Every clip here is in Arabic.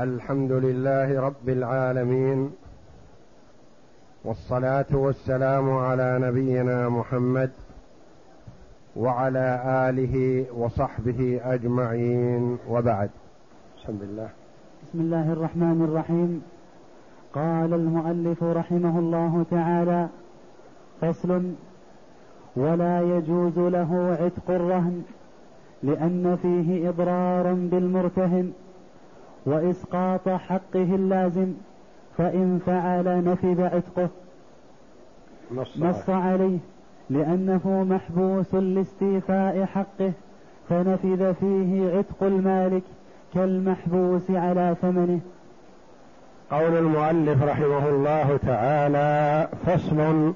الحمد لله رب العالمين والصلاة والسلام على نبينا محمد وعلى آله وصحبه أجمعين وبعد. بسم الله بسم الله الرحمن الرحيم. قال المؤلف رحمه الله تعالى فصل ولا يجوز له عتق الرهن لأن فيه إضرار بالمرتهن. وإسقاط حقه اللازم فإن فعل نفذ عتقه. نص, نص عليه. لأنه محبوس لاستيفاء حقه فنفذ فيه عتق المالك كالمحبوس على ثمنه. قول المؤلف رحمه الله تعالى فصل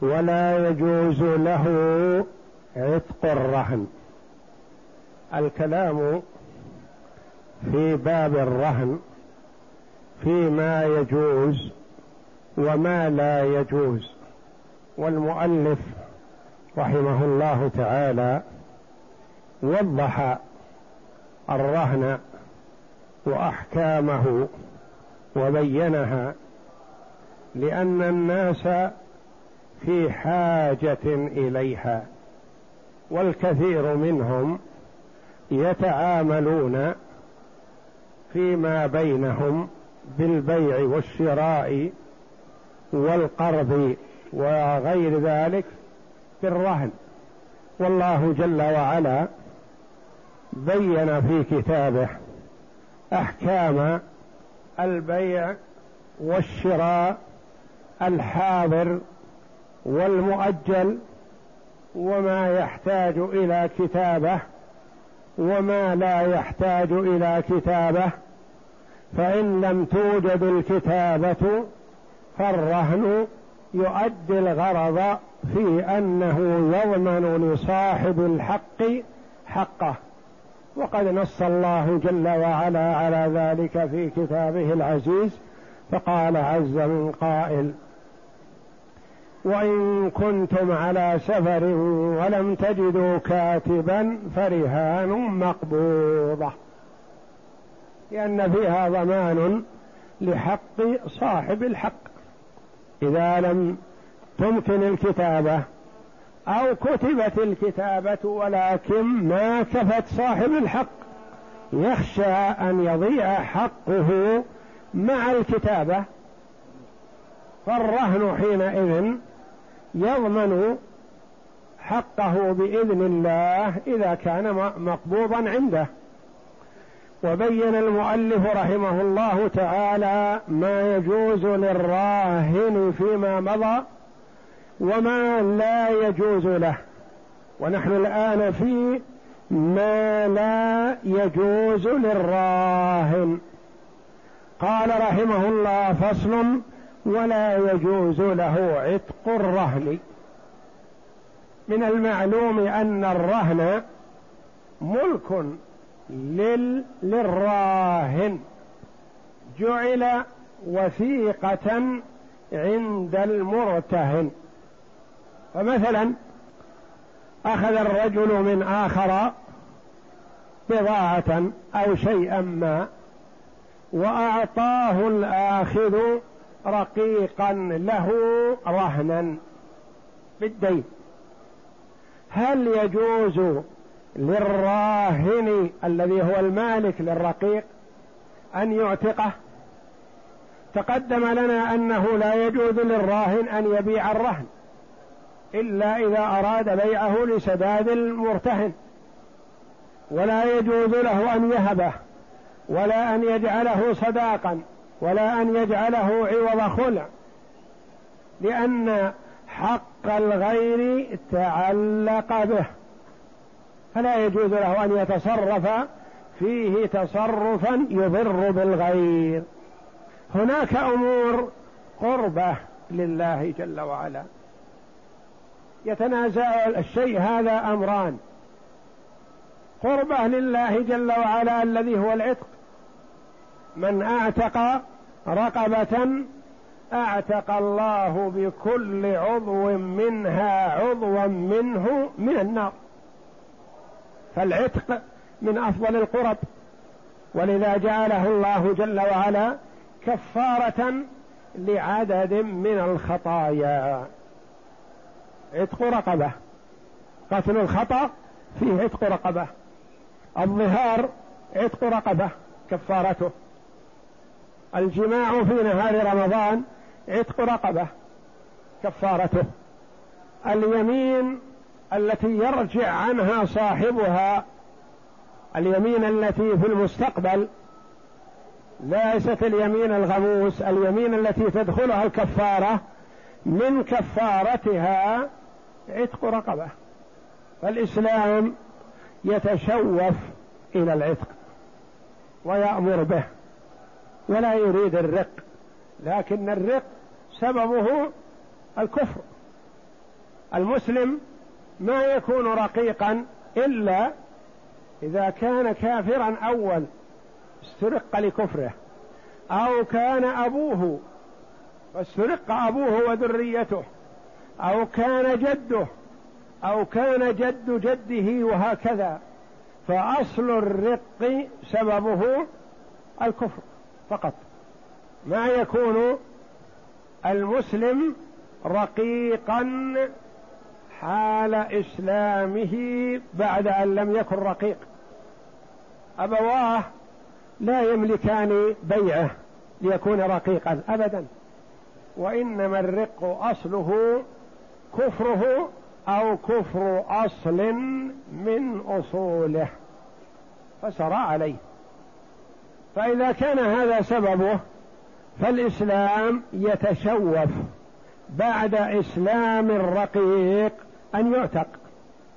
ولا يجوز له عتق الرهن. الكلام في باب الرهن فيما يجوز وما لا يجوز. والمؤلف رحمه الله تعالى وضح الرهن وأحكامه وبينها لأن الناس في حاجة إليها والكثير منهم يتعاملون فيما بينهم بالبيع والشراء والقرض وغير ذلك بالرهن والله جل وعلا بين في كتابه أحكام البيع والشراء الحاضر والمؤجل وما يحتاج إلى كتابة وما لا يحتاج إلى كتابة فإن لم توجد الكتابة فالرهن يؤدي الغرض في أنه يضمن لصاحب الحق حقه. وقد نص الله جل وعلا على ذلك في كتابه العزيز فقال عز من قائل وإن كنتم على سفر ولم تجدوا كاتبا فرهان مقبوضة. لأن فيها ضمان لحق صاحب الحق. إذا لم تمكن الكتابة أو كتبت الكتابة ولكن ما كفت صاحب الحق يخشى أن يضيع حقه مع الكتابة. فالرهن حينئذ يضمن حقه بإذن الله إذا كان مقبوضا عنده. وبين المؤلف رحمه الله تعالى ما يجوز للراهن فيما مضى وما لا يجوز له. ونحن الآن في ما لا يجوز للراهن. قال رحمه الله فصل ولا يجوز له عتق الرهن. من المعلوم أن الرهن ملك لل... للراهن جعل وثيقة عند المرتهن. فمثلا أخذ الرجل من آخر بضاعة أو شيئا ما وأعطاه الآخذ رقيقا له رهنا بالدين. هل يجوز للراهن الذي هو المالك للرقيق أن يعتقه. تقدم لنا أنه لا يجوز للراهن أن يبيع الرهن إلا إذا أراد بيعه لسداد المرتهن ولا يجوز له أن يهبه ولا أن يجعله صداقا ولا أن يجعله عوض خلع لأن حق الغير تعلق به. فلا يجوز له أن يتصرف فيه تصرفا يضر بالغير. هناك أمور قربة لله جل وعلا. يتنازع الشيء هذا أمران. قربة لله جل وعلا الذي هو العتق. من أعتق رقبة أعتق الله بكل عضو منها عضوا منه من النار. فالعتق من أفضل القرب ولذا جعله الله جل وعلا كفارة لعدد من الخطايا. عتق رقبة قتل الخطأ فيه عتق رقبة الظهار عتق رقبة كفارته. الجماع في نهار رمضان عتق رقبة كفارته. اليمين التي يرجع عنها صاحبها اليمين التي في المستقبل ليست اليمين الغموس اليمين التي تدخلها الكفارة من كفارتها عتق رقبة. فالإسلام يتشوف إلى العتق ويأمر به ولا يريد الرق لكن الرق سببه الكفر. المسلم ما يكون رقيقا إلا إذا كان كافرا أول استرق لكفره أو كان أبوه فاسترق أبوه وذريته أو كان جده أو كان جد جده وهكذا. فأصل الرق سببه الكفر فقط. ما يكون المسلم رقيقا حال إسلامه بعد أن لم يكن رقيق. أبواه لا يملكان بيعه ليكون رقيقا ابدا وإنما الرق أصله كفره أو كفر أصل من أصوله فسرى عليه. فإذا كان هذا سببه فالإسلام يتشوف بعد إسلام الرقيق أن يعتق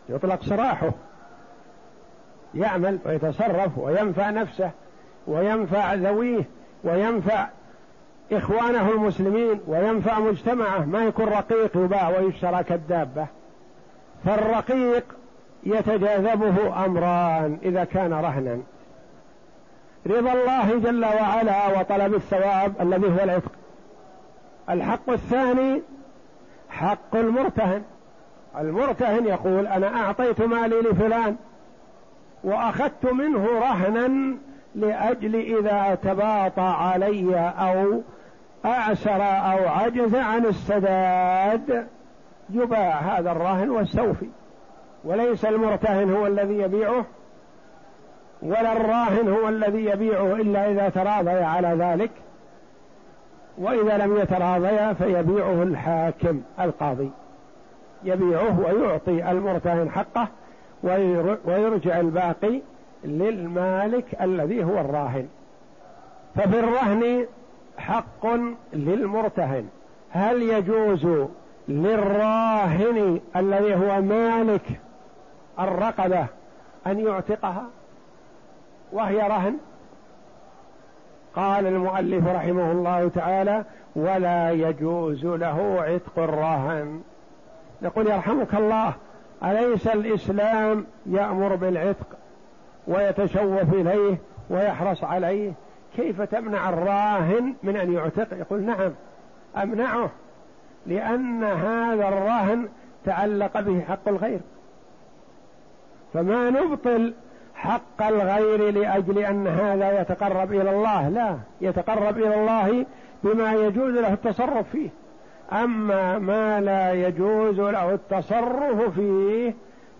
يطلق سراحه يعمل ويتصرف وينفع نفسه وينفع ذويه وينفع إخوانه المسلمين وينفع مجتمعه. ما يكون رقيق يباع ويشترى كالدابة فالرقيق يتجاذبه أمران إذا كان رهنا. رضا الله جل وعلا وطلب الثواب الذي هو العتق. الحق الثاني حق المرتهن. المرتهن يقول أنا أعطيت مالي لفلان وأخذت منه رهنا لأجل إذا تباطى علي أو أعسر أو عجز عن السداد. يباع هذا الراهن واستوفي وليس المرتهن هو الذي يبيعه ولا الراهن هو الذي يبيعه إلا إذا تراضي على ذلك. وإذا لم يتراضيا فيبيعه الحاكم القاضي. يبيعه ويعطي المرتهن حقه ويرجع الباقي للمالك الذي هو الراهن. ففي الرهن حق للمرتهن. هل يجوز للراهن الذي هو مالك الرقبة أن يعتقها وهي رهن؟ قال المؤلف رحمه الله تعالى ولا يجوز له عتق الرهن. نقول يرحمك الله أليس الإسلام يأمر بالعتق ويتشوف إليه ويحرص عليه؟ كيف تمنع الراهن من أن يعتق؟ يقول نعم أمنعه لأن هذا الراهن تعلق به حق الغير. فما نبطل حق الغير لأجل أن هذا يتقرب إلى الله لا يتقرب إلى الله بما يجوز له التصرف فيه. أما ما لا يجوز له التصرف فيه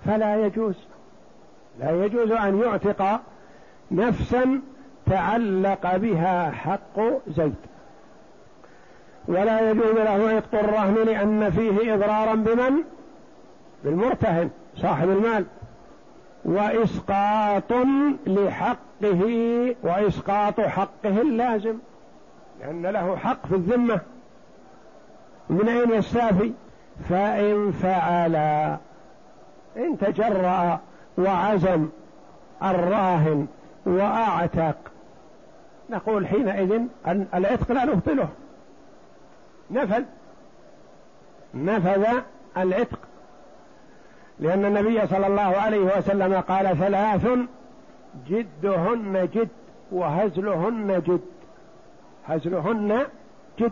فلا يجوز. لا يجوز أن يعتق نفسا تعلق بها حق زيد ولا يجوز له عتق الرهن لأن فيه اضرارا بمن؟ بالمرتهن صاحب المال. وإسقاط لحقه وإسقاط حقه اللازم لأن له حق في الذمة. من أين يستافي؟ فإن فعل. إن تجرأ وعزم الراهن وأعتق. نقول حينئذ أن العتق لا نبطله. نفذ. نفذ العتق. لأن النبي صلى الله عليه وسلم قال ثلاث جدهن جد وهزلهن جد. هزلهن جد.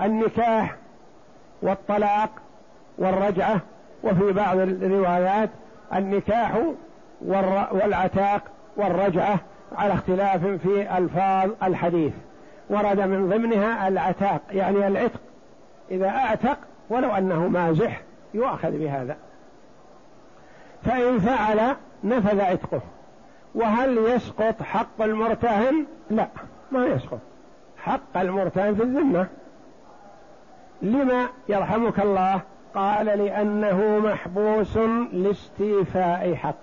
النكاح والطلاق والرجعة وفي بعض الروايات النكاح والعتاق والرجعة على اختلاف في ألفاظ الحديث. ورد من ضمنها العتاق يعني العتق. إذا أعتق ولو أنه مازح يؤخذ بهذا. فإن فعل نفذ عتقه. وهل يسقط حق المرتهن؟ لا ما يسقط. حق المرتهن في الذمة. لما يرحمك الله؟ قال لأنه محبوس لاستيفاء حق.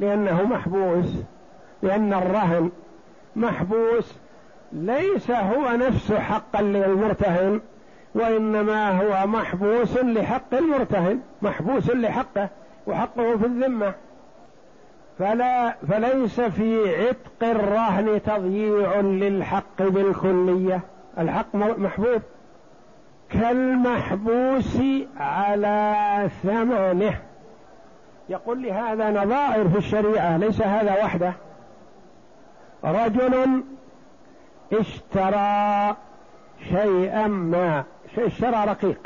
لأنه محبوس. لأن الرهن محبوس. ليس هو نفسه حقا للمرتهن وإنما هو محبوس لحق المرتهن. محبوس لحقه وحقه في الذمة. فلا فليس في عتق الرهن تضييع للحق بالكلية. الحق محبوس كالمحبوس على ثمنه. يقول لي هذا نظائر في الشريعة ليس هذا وحده. رجل اشترى شيئا ما اشترى رقيق.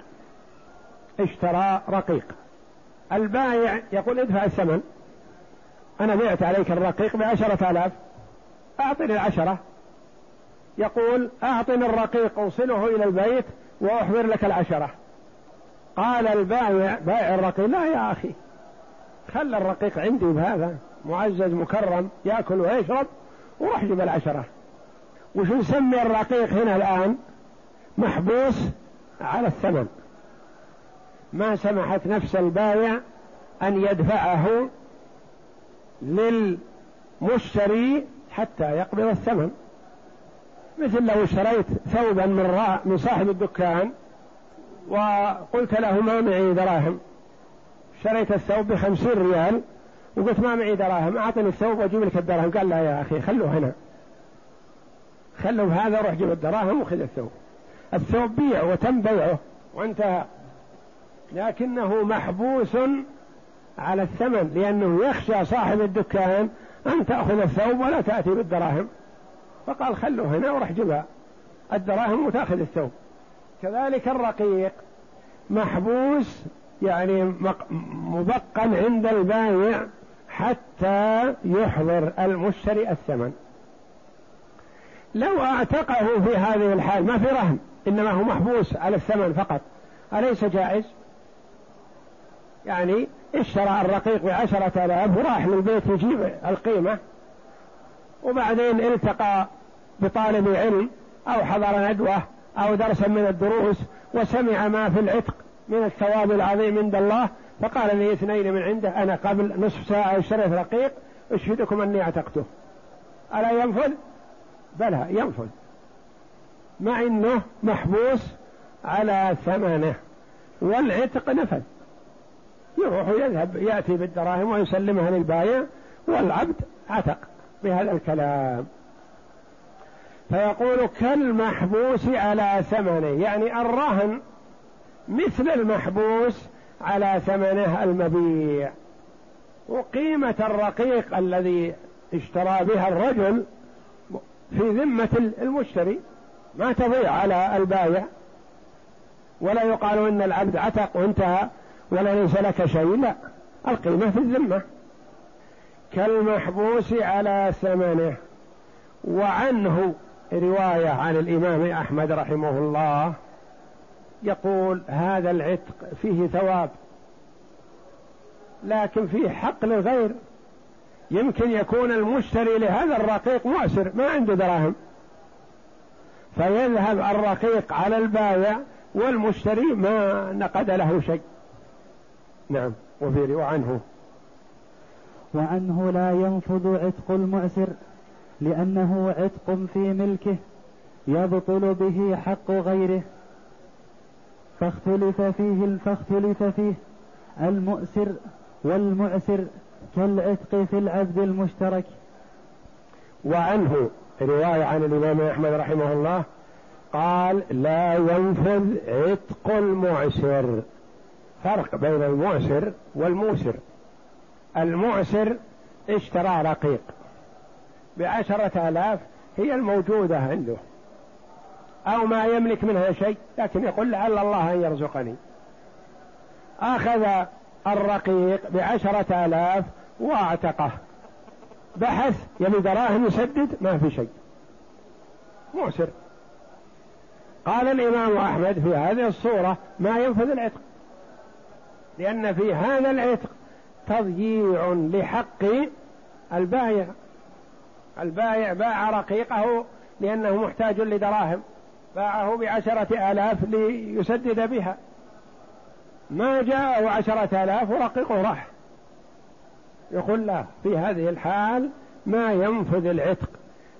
اشترى رقيق. البائع يقول ادفع الثمن. أنا بعت عليك الرقيق بعشرة آلاف. أعطني العشرة. يقول أعطني الرقيق أوصله إلى البيت. وأحضر لك العشرة. قال البائع بائع الرقيق لا يا أخي خل الرقيق عندي بهذا معزز مكرم يأكل ويشرب وروح جيب العشرة. وش نسمي الرقيق هنا الآن؟ محبوس على الثمن. ما سمحت نفس البائع أن يدفعه للمشتري حتى يقبض الثمن. مثل لو اشتريت ثوبا من من صاحب الدكان وقلت له ما معي دراهم. اشتريت الثوب بخمسين ريال وقلت ما معي دراهم أعطني الثوب وأجيب لك الدراهم. قال لا يا أخي خلوه هنا. خلوا هذا روح جيب الدراهم وخذ الثوب. الثوب بيع وتم بيعه وانتهى. لكنه محبوس على الثمن لأنه يخشى صاحب الدكان أن تأخذ الثوب ولا تأتي بالدراهم. فقال خلوه هنا وروح جبها. الدراهم وتأخذ الثوب. كذلك الرقيق. محبوس يعني مبقا عند البايع حتى يحضر المشتري الثمن. لو أعتقه في هذه الحال ما في رهن إنما هو محبوس على الثمن فقط. أليس جائز؟ يعني اشترى الرقيق بعشرة آلاف وراح للبيت يجيب القيمة. وبعدين التقى بطالب علم أو حضر ندوة أو درسا من الدروس وسمع ما في العتق من الثواب العظيم عند الله فقال لي اثنين من عنده أنا قبل نصف ساعة اشتريت رقيق أشهدكم أني اعتقته. ألا ينفذ؟ بلى ينفذ. مع أنه محبوس على ثمنه والعتق نفذ. يروح يذهب يأتي بالدراهم ويسلمها للبايع والعبد عتق بهذا الكلام. فيقول كالمحبوس على ثمنه يعني الرهن مثل المحبوس على ثمنه المبيع. وقيمة الرقيق الذي اشترى بها الرجل في ذمة المشتري ما تضيع على البايع. ولا يقال إن العبد عتق وانتهى ولا ليس لك شيء لا القيمة في الذمة. كالمحبوس على ثمنه وعنه رواية عن الإمام أحمد رحمه الله يقول هذا العتق فيه ثواب لكن فيه حق للغير. يمكن يكون المشتري لهذا الرقيق مؤسر ما عنده دراهم. فيذهب الرقيق على البايع والمشتري ما نقد له شيء. نعم وفي وعنه وعنه لا ينفذ عتق المعسر لأنه عتق في ملكه يبطل به حق غيره. فاختلف فيه فاختلف فيه المؤسر والمعسر كالعتق في العبد المشترك. وعنه رواية عن الإمام أحمد رحمه الله قال لا ينفذ عتق المعسر. فرق بين المعسر والموسر. المعسر اشترى رقيق. بعشرة آلاف هي الموجودة عنده. أو ما يملك منها شيء لكن يقول لعل الله أن يرزقني. أخذ الرقيق بعشرة آلاف واعتقه. بحث يبي دراهم يسدد ما في شيء. معسر قال الإمام أحمد في هذه الصورة ما ينفذ العتق. لأن في هذا العتق تضييع لحق البائع. البائع باع رقيقه لأنه محتاج لدراهم. باعه بعشرة آلاف ليسدد بها. ما جاءه عشرة آلاف ورقيقه راح. يقول لا في هذه الحال ما ينفذ العتق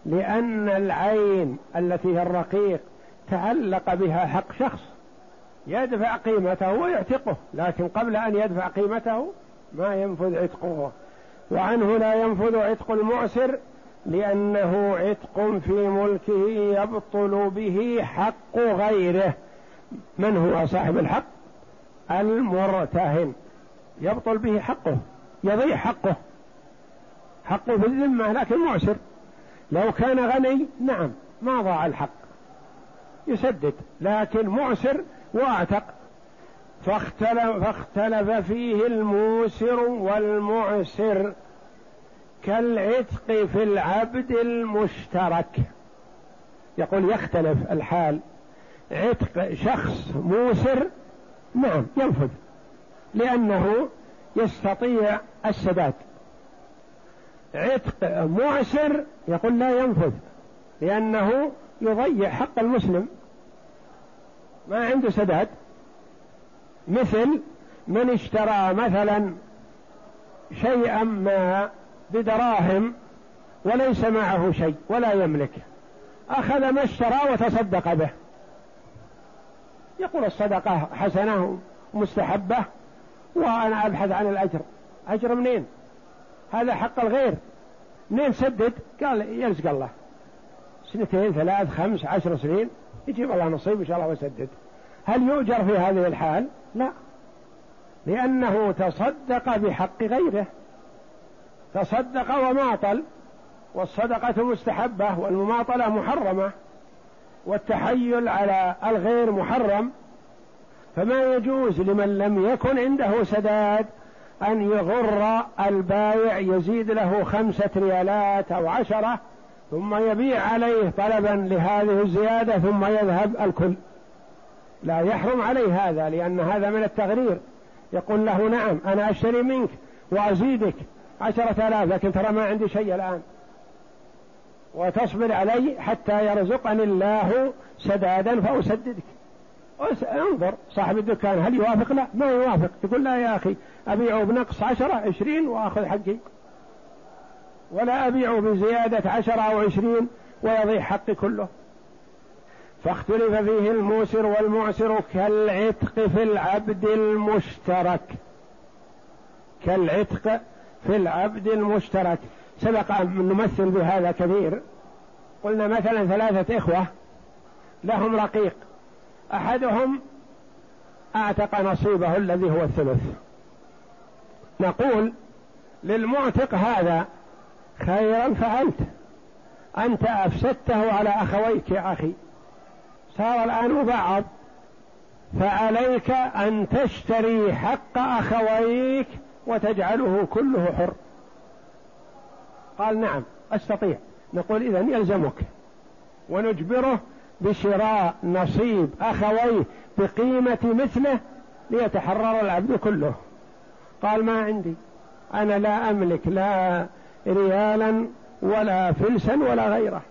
لأن العين التي هي الرقيق تعلق بها حق شخص يدفع قيمته ويعتقه لكن قبل أن يدفع قيمته ما ينفذ عتقه. وعنه لا ينفذ عتق المعسر لأنه عتق في ملكه يبطل به حق غيره. من هو صاحب الحق؟ المرتهن. يبطل به حقه يضيع حقه. حقه في الذمة لكن معسر. لو كان غني نعم ما ضاع الحق. يسدد لكن معسر وأعتق. فاختلف, فاختلف فيه الموسر والمعسر. كالعتق في العبد المشترك. يقول يختلف الحال. عتق شخص موسر؟ نعم ينفذ. لأنه يستطيع السداد عتق معسر؟ يقول لا ينفذ. لأنه يضيع حق المسلم. ما عنده سداد مثل من اشترى مثلا شيئا ما بدراهم وليس معه شيء ولا يملكه. أخذ ما اشترى وتصدق به. يقول الصدقة حسنة ومستحبة وأنا أبحث عن الأجر. أجر منين؟ هذا حق الغير. منين سدد؟ قال يرزق الله. سنتين ثلاث خمس عشر سنين. يجيب الله نصيب إن شاء الله ويسدد. هل يؤجر في هذه الحال؟ لا. لأنه تصدق بحق غيره. تصدق وماطل والصدقة مستحبة والمماطلة محرمة والتحيل على الغير محرم فما يجوز لمن لم يكن عنده سداد أن يغر البايع يزيد له خمسة ريالات أو عشرة ثم يبيع عليه طلبا لهذه الزيادة ثم يذهب الكل. لا يحرم عليه هذا لأن هذا من التغرير. يقول له نعم أنا أشتري منك وأزيدك. عشرة آلاف لكن ترى ما عندي شيء الآن. وتصبر علي حتى يرزقني الله سدادا فأسددك. انظر صاحب الدكان هل يوافق؟ لا ما يوافق. يقول لا يا أخي أبيعه بنقص عشرة عشرين وأخذ حقي. ولا أبيعه بزيادة عشرة أو عشرين ويضيع حقي كله. فاختلف فيه الموسر والمعسر كالعتق في العبد المشترك. كالعتق في العبد المشترك. سبق أن نمثل بهذا كثير قلنا مثلا ثلاثة إخوة لهم رقيق. أحدهم أعتق نصيبه الذي هو الثلث. نقول للمعتق هذا خيرا فعلت أنت أفسدته على أخويك يا أخي. صار الآن مبعض فعليك أن تشتري حق أخويك وتجعله كله حر. قال نعم أستطيع. نقول إذا يلزمك. ونجبره بشراء نصيب أخويه بقيمة مثله ليتحرر العبد كله. قال ما عندي. أنا لا أملك لا ريالا ولا فلسا ولا غيره.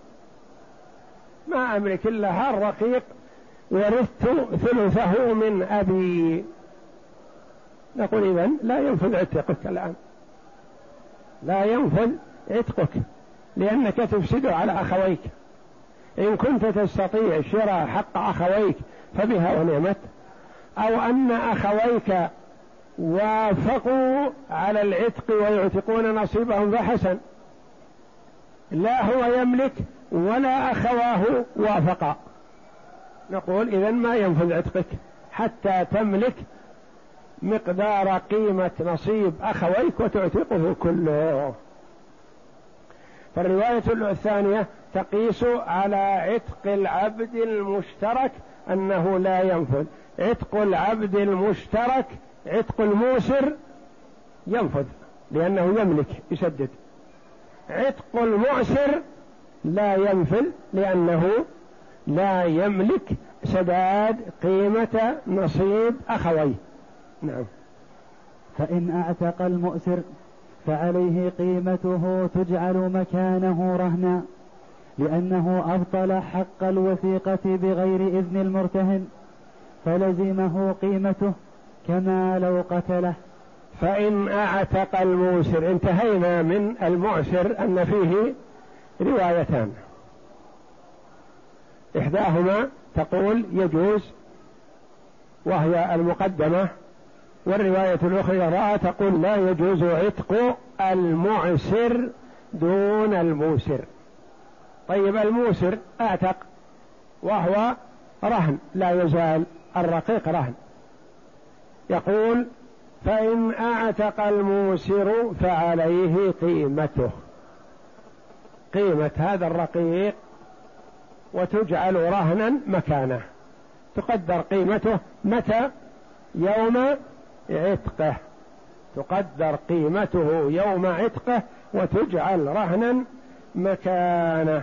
ما أملك إلا هالرقيق ورثت ثلثه من أبي. نقول إذن لا ينفذ عتقك الآن. لا ينفذ عتقك لأنك تفسده على أخويك. إن كنت تستطيع شراء حق أخويك فبها ونعمت. أو أن أخويك وافقوا على العتق ويعتقون نصيبهم فحسن. لا هو يملك ولا أخواه وافقا. نقول إذا ما ينفذ عتقك حتى تملك مقدار قيمة نصيب أخويك وتعتقه كله. فالرواية الثانية تقيس على عتق العبد المشترك أنه لا ينفذ. عتق العبد المشترك عتق الموسر ينفذ لأنه يملك يسدد. عتق المعسر لا ينفل لأنه لا يملك سداد قيمة نصيب أخويه. نعم. فإن أعتق المؤسر فعليه قيمته تجعل مكانه رهنا لأنه أبطل حق الوثيقة بغير إذن المرتهن فلزمه قيمته كما لو قتله. فإن أعتق الموسر انتهينا من المعسر أن فيه روايتان. إحداهما تقول يجوز وهي المقدمة والرواية الأخرى تقول لا يجوز عتق المعسر دون الموسر. طيب الموسر أعتق وهو رهن لا يزال الرقيق رهن. يقول فإن أعتق الموسر فعليه قيمته. قيمة هذا الرقيق وتجعل رهنا مكانه. تقدر قيمته متى؟ يوم عتقه. تقدر قيمته يوم عتقه وتجعل رهنا مكانه.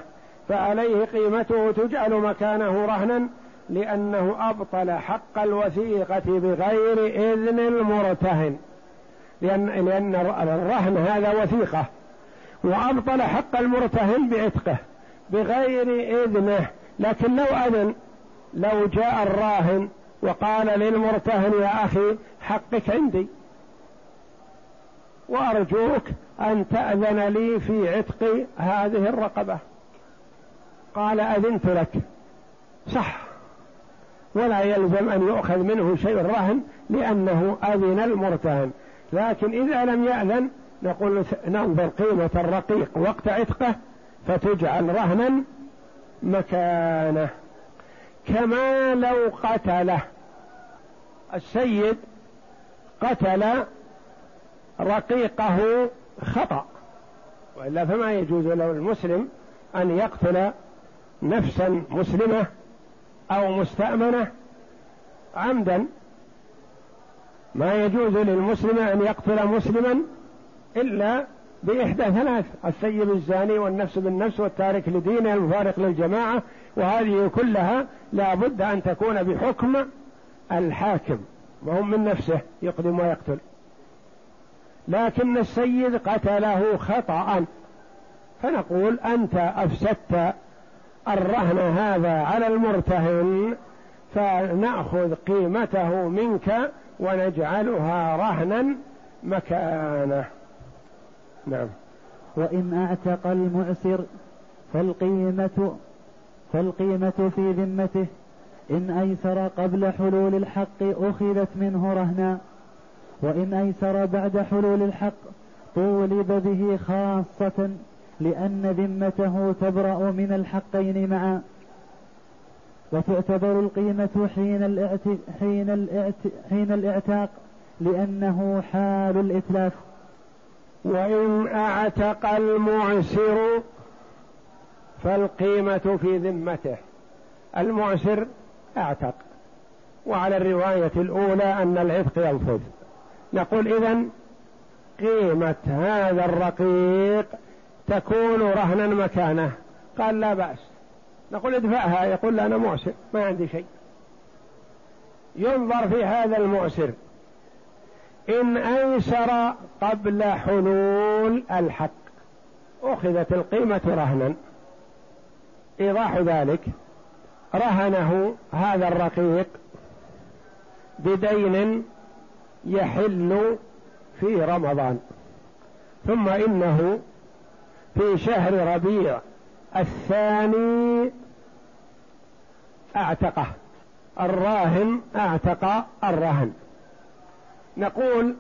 فعليه قيمته تجعل مكانه رهنا لأنه أبطل حق الوثيقة بغير إذن المرتهن. لأن, لأن الرهن هذا وثيقة. وأبطل حق المرتهن بعتقه بغير إذنه. لكن لو أذن لو جاء الراهن وقال للمرتهن يا أخي حقك عندي. وأرجوك أن تأذن لي في عتق هذه الرقبة. قال أذنت لك. صح. ولا يلزم أن يؤخذ منه شيء الرهن لأنه أذن المرتهن. لكن إذا لم يأذن نقول ننظر قيمة الرقيق وقت عتقه فتجعل رهنا مكانه. كما لو قتله السيد قتل رقيقه خطأ. وإلا فما يجوز له المسلم أن يقتل نفسا مسلمة أو مستأمنة عمدا. ما يجوز للمسلم أن يقتل مسلما إلا بإحدى ثلاث السيب الزاني والنفس بالنفس والتارك لدينه المفارق للجماعة وهذه كلها لا بد أن تكون بحكم الحاكم وهم من نفسه يقدم ويقتل. لكن السيد قتله خطأ. فنقول أنت أفسدت الرهن هذا على المرتهن فنأخذ قيمته منك ونجعلها رهنا مكانه. نعم. وإن أعتق المعسر فالقيمة فالقيمة في ذمته. إن أيسر قبل حلول الحق أخذت منه رهنا. وإن أيسر بعد حلول الحق طولب به خاصة لأن ذمته تبرأ من الحقين معا. وتعتبر القيمة حين الاعت... حين الاعت... حين الاعتاق لأنه حال الإتلاف. وإن أعتق المعسر فالقيمة في ذمته. المعسر أعتق. وعلى الرواية الأولى أن العتق ينفذ. نقول إذن قيمة هذا الرقيق تكون رهنا مكانه. قال لا بأس. نقول ادفعها. يقول أنا معسر. ما عندي شيء. ينظر في هذا المعسر. إن أيسر قبل حلول الحق. أخذت القيمة رهنا. إيضاح ذلك. رهنه هذا الرقيق بدين يحل في رمضان. ثم إنه في شهر ربيع الثاني أعتقه. الراهن أعتق الرهن. نقول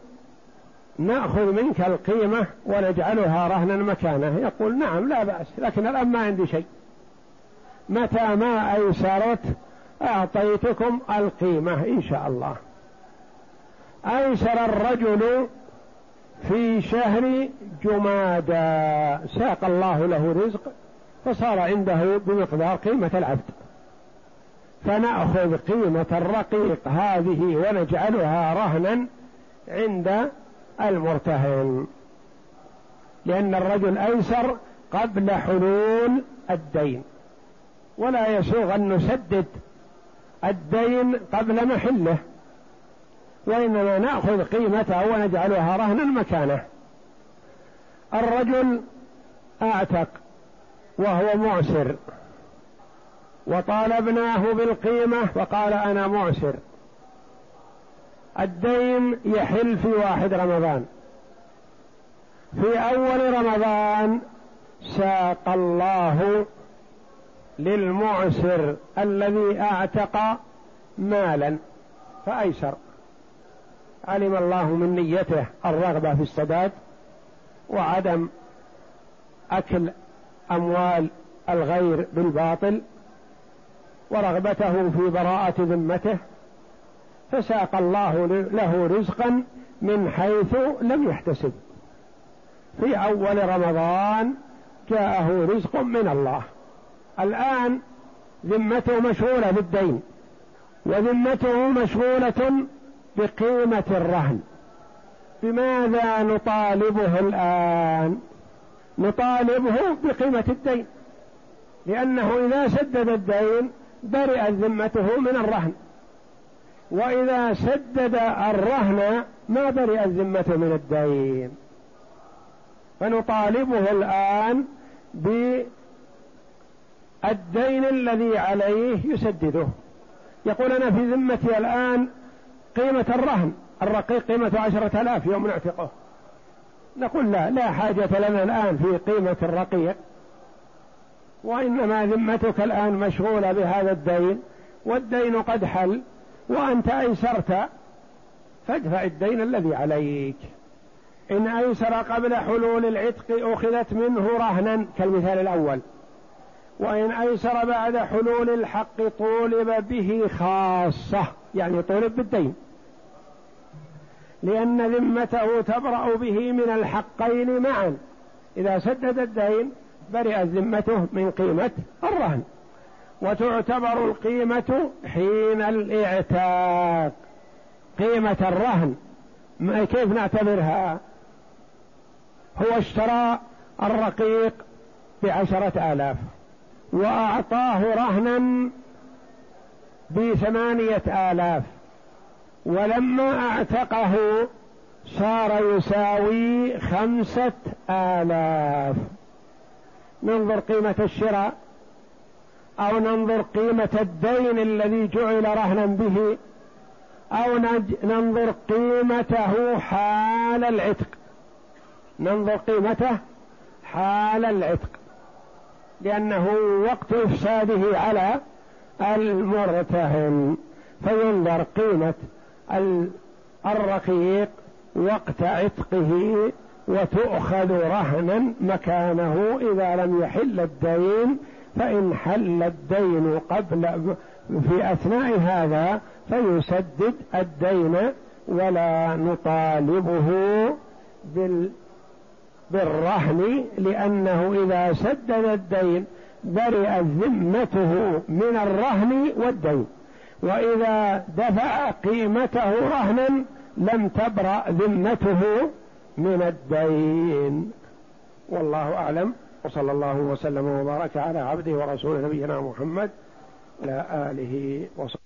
نأخذ منك القيمة ونجعلها رهنا مكانه. يقول نعم لا بأس لكن الآن ما عندي شيء. متى ما ايسرت أعطيتكم القيمة إن شاء الله. أيسر الرجل في شهر جمادى. ساق الله له رزق فصار عنده بمقدار قيمة العبد. فنأخذ قيمة الرقيق هذه ونجعلها رهنا عند المرتهن لأن الرجل أيسر قبل حلول الدين. ولا يسوغ أن نسدد الدين قبل محله وإنما نأخذ قيمته ونجعلها رهنا مكانه الرجل أعتق وهو معسر وطالبناه بالقيمة وقال أنا معسر. الدين يحل في واحد رمضان. في أول رمضان ساق الله للمعسر الذي أعتق مالا فأيسر. علم الله من نيته الرغبة في السداد وعدم أكل أموال الغير بالباطل ورغبته في براءة ذمته فساق الله له رزقا من حيث لم يحتسب. في أول رمضان جاءه رزق من الله. الآن ذمته مشغولة بالدين وذمته مشغولة بقيمة الرهن. بماذا نطالبه الآن؟ نطالبه بقيمة الدين لأنه إذا سدد الدين برئت ذمته من الرهن. وإذا سدد الرهن ما برئت ذمته من الدين. فنطالبه الآن بالدين الذي عليه يسدده. يقول أنا في ذمتي الآن قيمة الرهن الرقيق قيمة عشرة آلاف يوم نعتقه. نقول لا لا حاجة لنا الآن في قيمة الرقيق. وإنما ذمتك الآن مشغولة بهذا الدين والدين قد حل. وأنت أيسرت فادفع الدين الذي عليك. إن أيسر قبل حلول العتق أخذت منه رهنا كالمثال الأول. وإن أيسر بعد حلول الحق طولب به خاصة يعني طولب بالدين. لأن ذمته تبرأ به من الحقين معا. إذا سدد الدين برئت ذمته من قيمة الرهن. وتعتبر القيمة حين الإعتاق. قيمة الرهن. كيف نعتبرها؟ هو اشترى الرقيق بعشرة آلاف وأعطاه رهنا بثمانية آلاف ولما أعتقه صار يساوي خمسة آلاف. ننظر قيمة الشراء. أو ننظر قيمة الدين الذي جعل رهنا به أو ننظر قيمته حال العتق. ننظر قيمته حال العتق. لأنه وقت إفساده على المرتهن فينظر قيمة الرقيق وقت عتقه وتؤخذ رهنا مكانه إذا لم يحل الدين فإن حل الدين قبل في أثناء هذا فيسدد الدين ولا نطالبه بال بالرهن لأنه إذا سدد الدين برئت ذمته من الرهن والدين. وإذا دفع قيمته رهنا لم تبرأ ذمته من الدين. والله أعلم. وصلى الله وسلم وبارك على عبده ورسوله نبينا محمد على آله وصحبه